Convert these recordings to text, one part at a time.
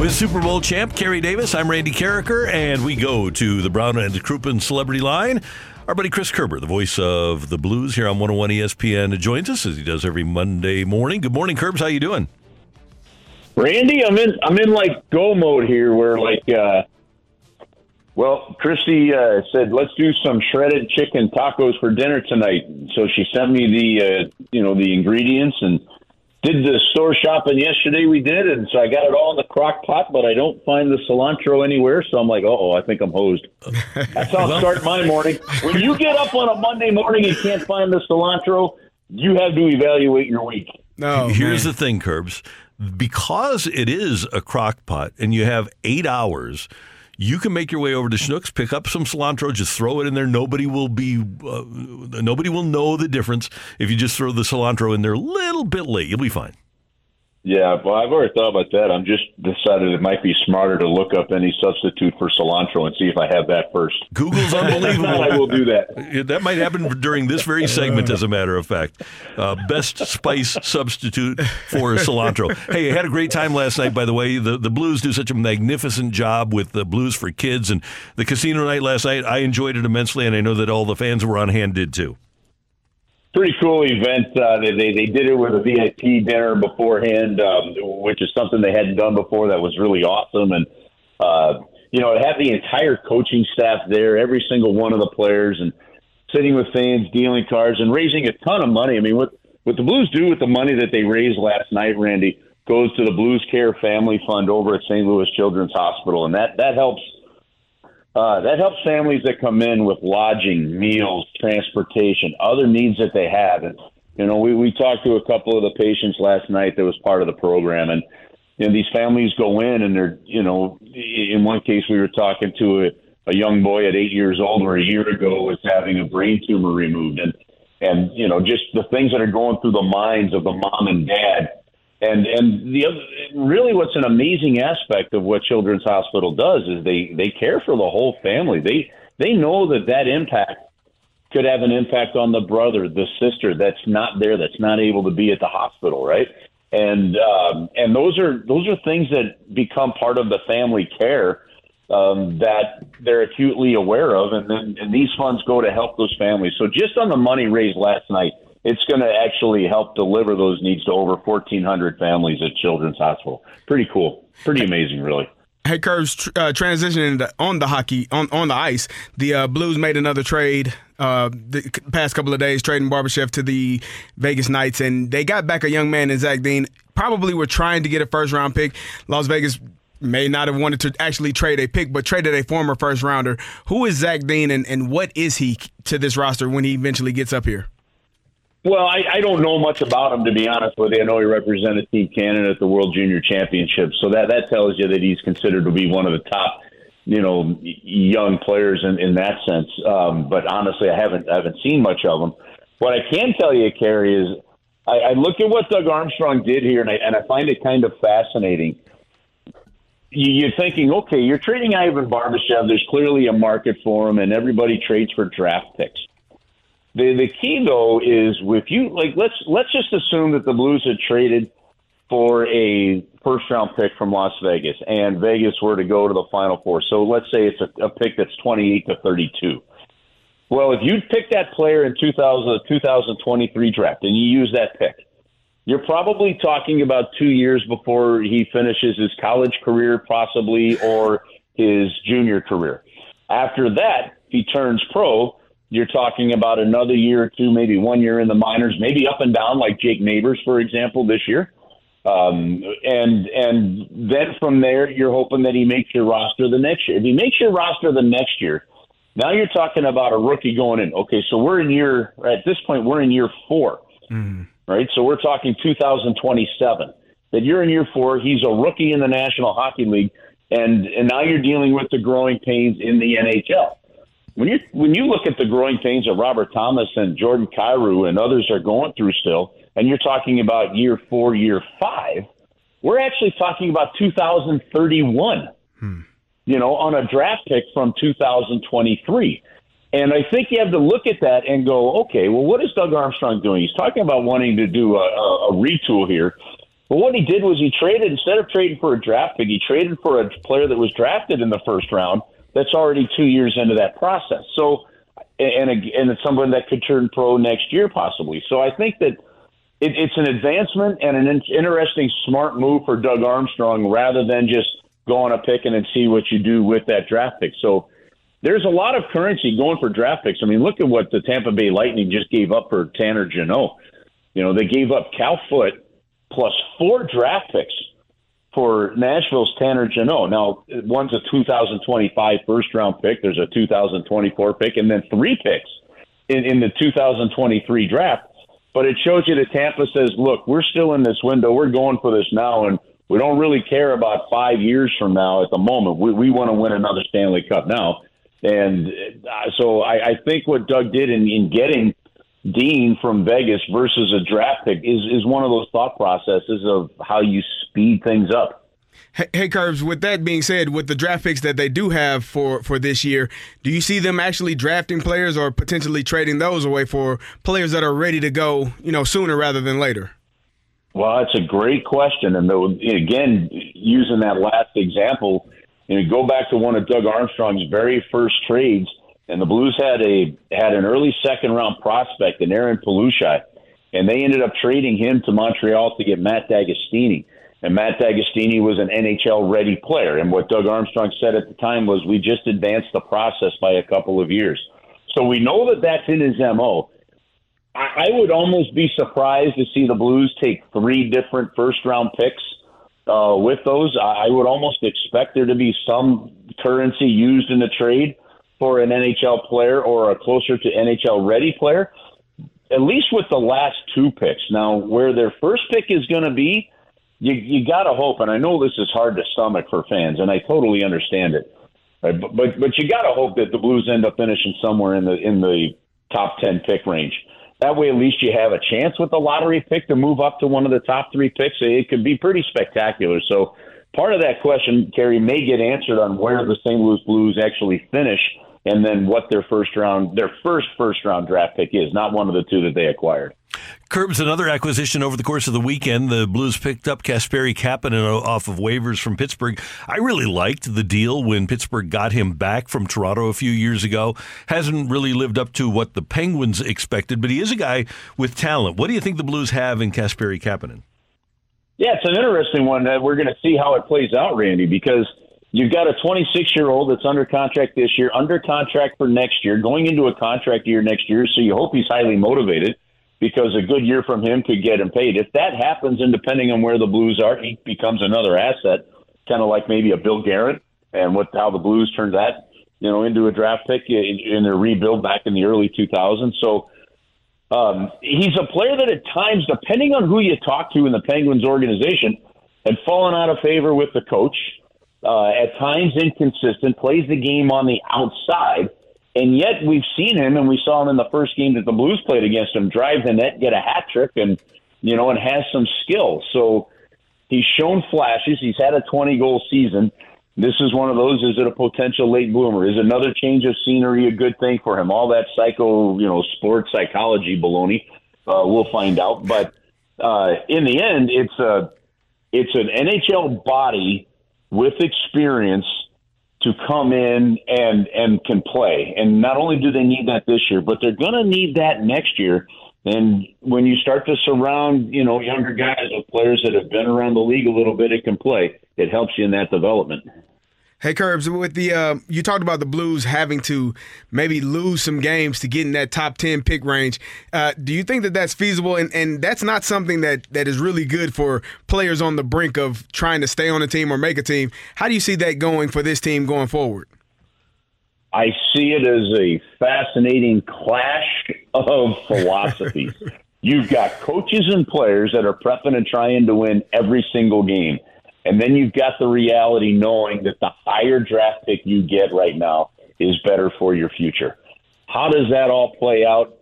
With Super Bowl champ Carey Davis, I'm Randy Karraker, and we go to the Brown and Crouppen Celebrity Line. Our buddy Chris Kerber, the voice of the Blues here on 101 ESPN, joins us as he does every Monday morning. Good morning, Kerbs. How you doing? Randy, I'm in I'm in like go mode here where like uh well, Christy uh, said let's do some shredded chicken tacos for dinner tonight. So she sent me the uh, you know the ingredients and did the store shopping yesterday. We did, and so I got it all in the crock pot, but I don't find the cilantro anywhere. So I'm like, oh, I think I'm hosed. That's how I start my morning. When you get up on a Monday morning and can't find the cilantro, you have to evaluate your week. No, Here's man. the thing, Kerbs. Because it is a crock pot and you have eight hours, you can make your way over to Schnucks, pick up some cilantro, just throw it in there. Nobody will be, uh, nobody will know the difference if you just throw the cilantro in there a little bit late. You'll be fine. Yeah, well, I've already thought about that. I'm just decided it might be smarter to look up any substitute for cilantro and see if I have that first. Google's unbelievable. I will do that. That might happen during this very segment, as a matter of fact. Uh, best spice substitute for cilantro. Hey, I had a great time last night, by the way. The, the Blues do such a magnificent job with the Blues for Kids. And the casino night last night, I enjoyed it immensely, and I know that all the fans who were on hand did too. Pretty cool event. Uh, they, they they did it with a VIP dinner beforehand, um, which is something they hadn't done before. That was really awesome, and uh, you know, it had the entire coaching staff there, every single one of the players, and sitting with fans, dealing cards, and raising a ton of money. I mean, what what the Blues do with the money that they raised last night, Randy, goes to the Blues Care Family Fund over at St. Louis Children's Hospital, and that that helps uh, that helps families that come in with lodging, meals, transportation, other needs that they have. And you know, we we talked to a couple of the patients last night that was part of the program, and you know, these families go in and they're you know, in one case we were talking to a, a young boy at eight years old or a year ago was having a brain tumor removed, and and you know, just the things that are going through the minds of the mom and dad. And and the other, really, what's an amazing aspect of what Children's Hospital does is they they care for the whole family. They they know that that impact could have an impact on the brother, the sister that's not there, that's not able to be at the hospital, right? And um, and those are those are things that become part of the family care um, that they're acutely aware of, and then and these funds go to help those families. So just on the money raised last night, it's going to actually help deliver those needs to over 1,400 families at Children's Hospital. Pretty cool, pretty amazing, really. Hey, Kerbs, tr- uh, transitioning on the hockey on, on the ice. The uh, Blues made another trade uh, the past couple of days, trading Barbashev to the Vegas Knights, and they got back a young man in Zach Dean. Probably were trying to get a first round pick. Las Vegas may not have wanted to actually trade a pick, but traded a former first rounder. Who is Zach Dean, and, and what is he to this roster when he eventually gets up here? Well, I, I don't know much about him to be honest with you. I know he represented Team Canada at the World Junior Championship, so that that tells you that he's considered to be one of the top, you know, young players in, in that sense. Um, but honestly, I haven't I haven't seen much of him. What I can tell you, Carey, is I, I look at what Doug Armstrong did here, and I and I find it kind of fascinating. You- You're thinking, okay, you're trading Ivan Barbashev. There's clearly a market for him, and everybody trades for draft picks. The the key though is if you like let's let's just assume that the Blues had traded for a first round pick from Las Vegas and Vegas were to go to the Final Four, so let's say it's a, a pick that's 28 to 32. Well, if you pick that player in 2000, 2023 draft and you use that pick, you're probably talking about two years before he finishes his college career, possibly, or his junior career. After that, he turns pro. You're talking about another year or two, maybe one year in the minors, maybe up and down, like Jake Neighbours, for example, this year. Um, and and then from there, you're hoping that he makes your roster the next year. If he makes your roster the next year, now you're talking about a rookie going in. Okay, so we're in year at this point we're in year 4 right? So we're talking 2027. That you're in year four. He's a rookie in the National Hockey League, and and now you're dealing with the growing pains in the NHL. When you when you look at the growing pains that Robert Thomas and Jordan Kyrou and others are going through still, and you're talking about year four, year five, we're actually talking about 2031 hmm. you know, on a draft pick from 2023. And I think you have to look at that and go, okay, well, what is Doug Armstrong doing? He's talking about wanting to do a, a, a retool here. But what he did was he traded, instead of trading for a draft pick, he traded for a player that was drafted in the first round that's already two years into that process. So, and, and it's someone that could turn pro next year possibly. So I think that it, it's an advancement and an interesting, smart move for Doug Armstrong rather than just go on a pick and see what you do with that draft pick. So there's a lot of currency going for draft picks. I mean, look at what the Tampa Bay Lightning just gave up for Tanner Jeannot. You know, they gave up Cal Foote plus four draft picks for Nashville's Tanner Jeannot. Now, one's a 2025 first round pick, there's a 2024 pick, and then three picks in, in the 2023 draft. But it shows you that Tampa says, look, we're still in this window. We're going for this now, and we don't really care about five years from now at the moment. We, we want to win another Stanley Cup now. And uh, so I, I think what Doug did in, in getting Dean from Vegas versus a draft pick is, is one of those thought processes of how you speed things up. Hey, hey, Kerbs, with that being said, with the draft picks that they do have for, for this year, do you see them actually drafting players or potentially trading those away for players that are ready to go, you know, sooner rather than later? Well, that's a great question. And though, again, using that last example, you know, go back to one of Doug Armstrong's very first trades, and the Blues had a had an early second round prospect in Aaron Palushaj, and they ended up trading him to Montreal to get Matt D'Agostini. And Matt D'Agostini was an NHL ready player. And what Doug Armstrong said at the time was, we just advanced the process by a couple of years. So we know that that's in his MO. I, I would almost be surprised to see the Blues take three different first round picks uh, with those. I, I would almost expect there to be some currency used in the trade for an NHL player or a closer to NHL ready player, at least with the last two picks. Now, where their first pick is going to be, you, you got to hope, and I know this is hard to stomach for fans, and I totally understand it. Right? But, but but you got to hope that the Blues end up finishing somewhere in the in the top ten pick range. That way, at least you have a chance with the lottery pick to move up to one of the top three picks. It could be pretty spectacular. So, part of that question, Carey, may get answered on where the St. Louis Blues actually finish, and then what their first round, their first first round draft pick is, not one of the two that they acquired. Kerbs, another acquisition over the course of the weekend. The Blues picked up Kasperi Kapanen off of waivers from Pittsburgh. I really liked the deal when Pittsburgh got him back from Toronto a few years ago. Hasn't really lived up to what the Penguins expected, but he is a guy with talent. What do you think the Blues have in Kasperi Kapanen? Yeah, it's an interesting one. Uh, we're going to see how it plays out, Randy, because you've got a 26 year old that's under contract this year, under contract for next year, going into a contract year next year. So you hope he's highly motivated because a good year from him could get him paid. If that happens, and depending on where the Blues are, he becomes another asset, kind of like maybe a Bill Guerin, and what how the Blues turned that you know into a draft pick in, in their rebuild back in the early 2000s. So. Um, he's a player that at times, depending on who you talk to in the Penguins organization, had fallen out of favor with the coach. Uh, at times inconsistent, plays the game on the outside, and yet we've seen him, and we saw him in the first game that the Blues played against him, drive the net, get a hat trick, and you know, and has some skill. So he's shown flashes. He's had a 20 goal season. This is one of those. Is it a potential late bloomer? Is another change of scenery a good thing for him? All that psycho, you know, sports psychology baloney. Uh, we'll find out. But uh, in the end, it's a it's an NHL body with experience to come in and and can play. And not only do they need that this year, but they're going to need that next year. And when you start to surround, you know, younger guys with players that have been around the league a little bit, it can play. It helps you in that development. Hey, Kerbs, with the uh, you talked about the Blues having to maybe lose some games to get in that top ten pick range. Uh, do you think that that's feasible? And, and that's not something that, that is really good for players on the brink of trying to stay on a team or make a team. How do you see that going for this team going forward? I see it as a fascinating clash of philosophies. You've got coaches and players that are prepping and trying to win every single game. And then you've got the reality knowing that the higher draft pick you get right now is better for your future. How does that all play out?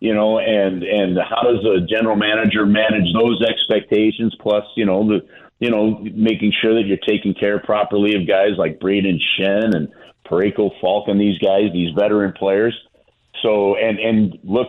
You know, and and how does a general manager manage those expectations? Plus, you know, the you know making sure that you're taking care properly of guys like Brayden Schenn and Parayko Falcon, these guys, these veteran players. So, and and look,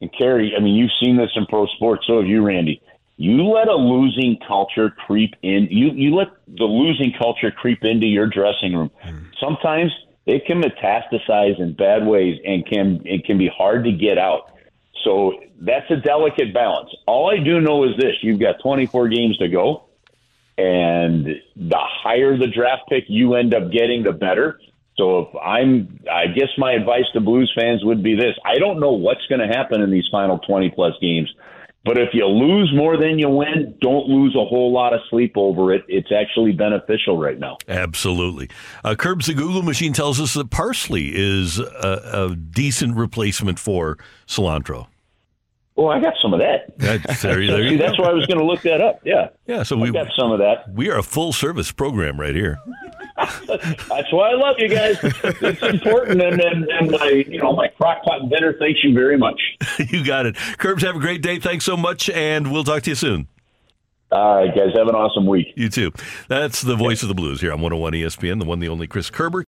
and Carey, I mean, you've seen this in pro sports. So have you, Randy. You let a losing culture creep in. You you let the losing culture creep into your dressing room. Mm. Sometimes it can metastasize in bad ways and can it can be hard to get out. So that's a delicate balance. All I do know is this: you've got 24 games to go, and the higher the draft pick you end up getting, the better. So if I'm, I guess my advice to Blues fans would be this: I don't know what's going to happen in these final 20 plus games. But if you lose more than you win, don't lose a whole lot of sleep over it. It's actually beneficial right now. Absolutely. Uh, Kerbs the Google machine tells us that parsley is a, a decent replacement for cilantro. Well, I got some of that. That's, there, there See, that's why I was going to look that up. Yeah. Yeah, so I we got some of that. we are a full service program right here. That's why I love you guys. It's important, and, and, and my you know my crock pot dinner. Thanks you very much. you got it. Kerbs, have a great day. Thanks so much, and we'll talk to you soon. All right, guys, have an awesome week. You too. That's the voice of the blues here on 101 ESPN, the one, the only Chris Kerber.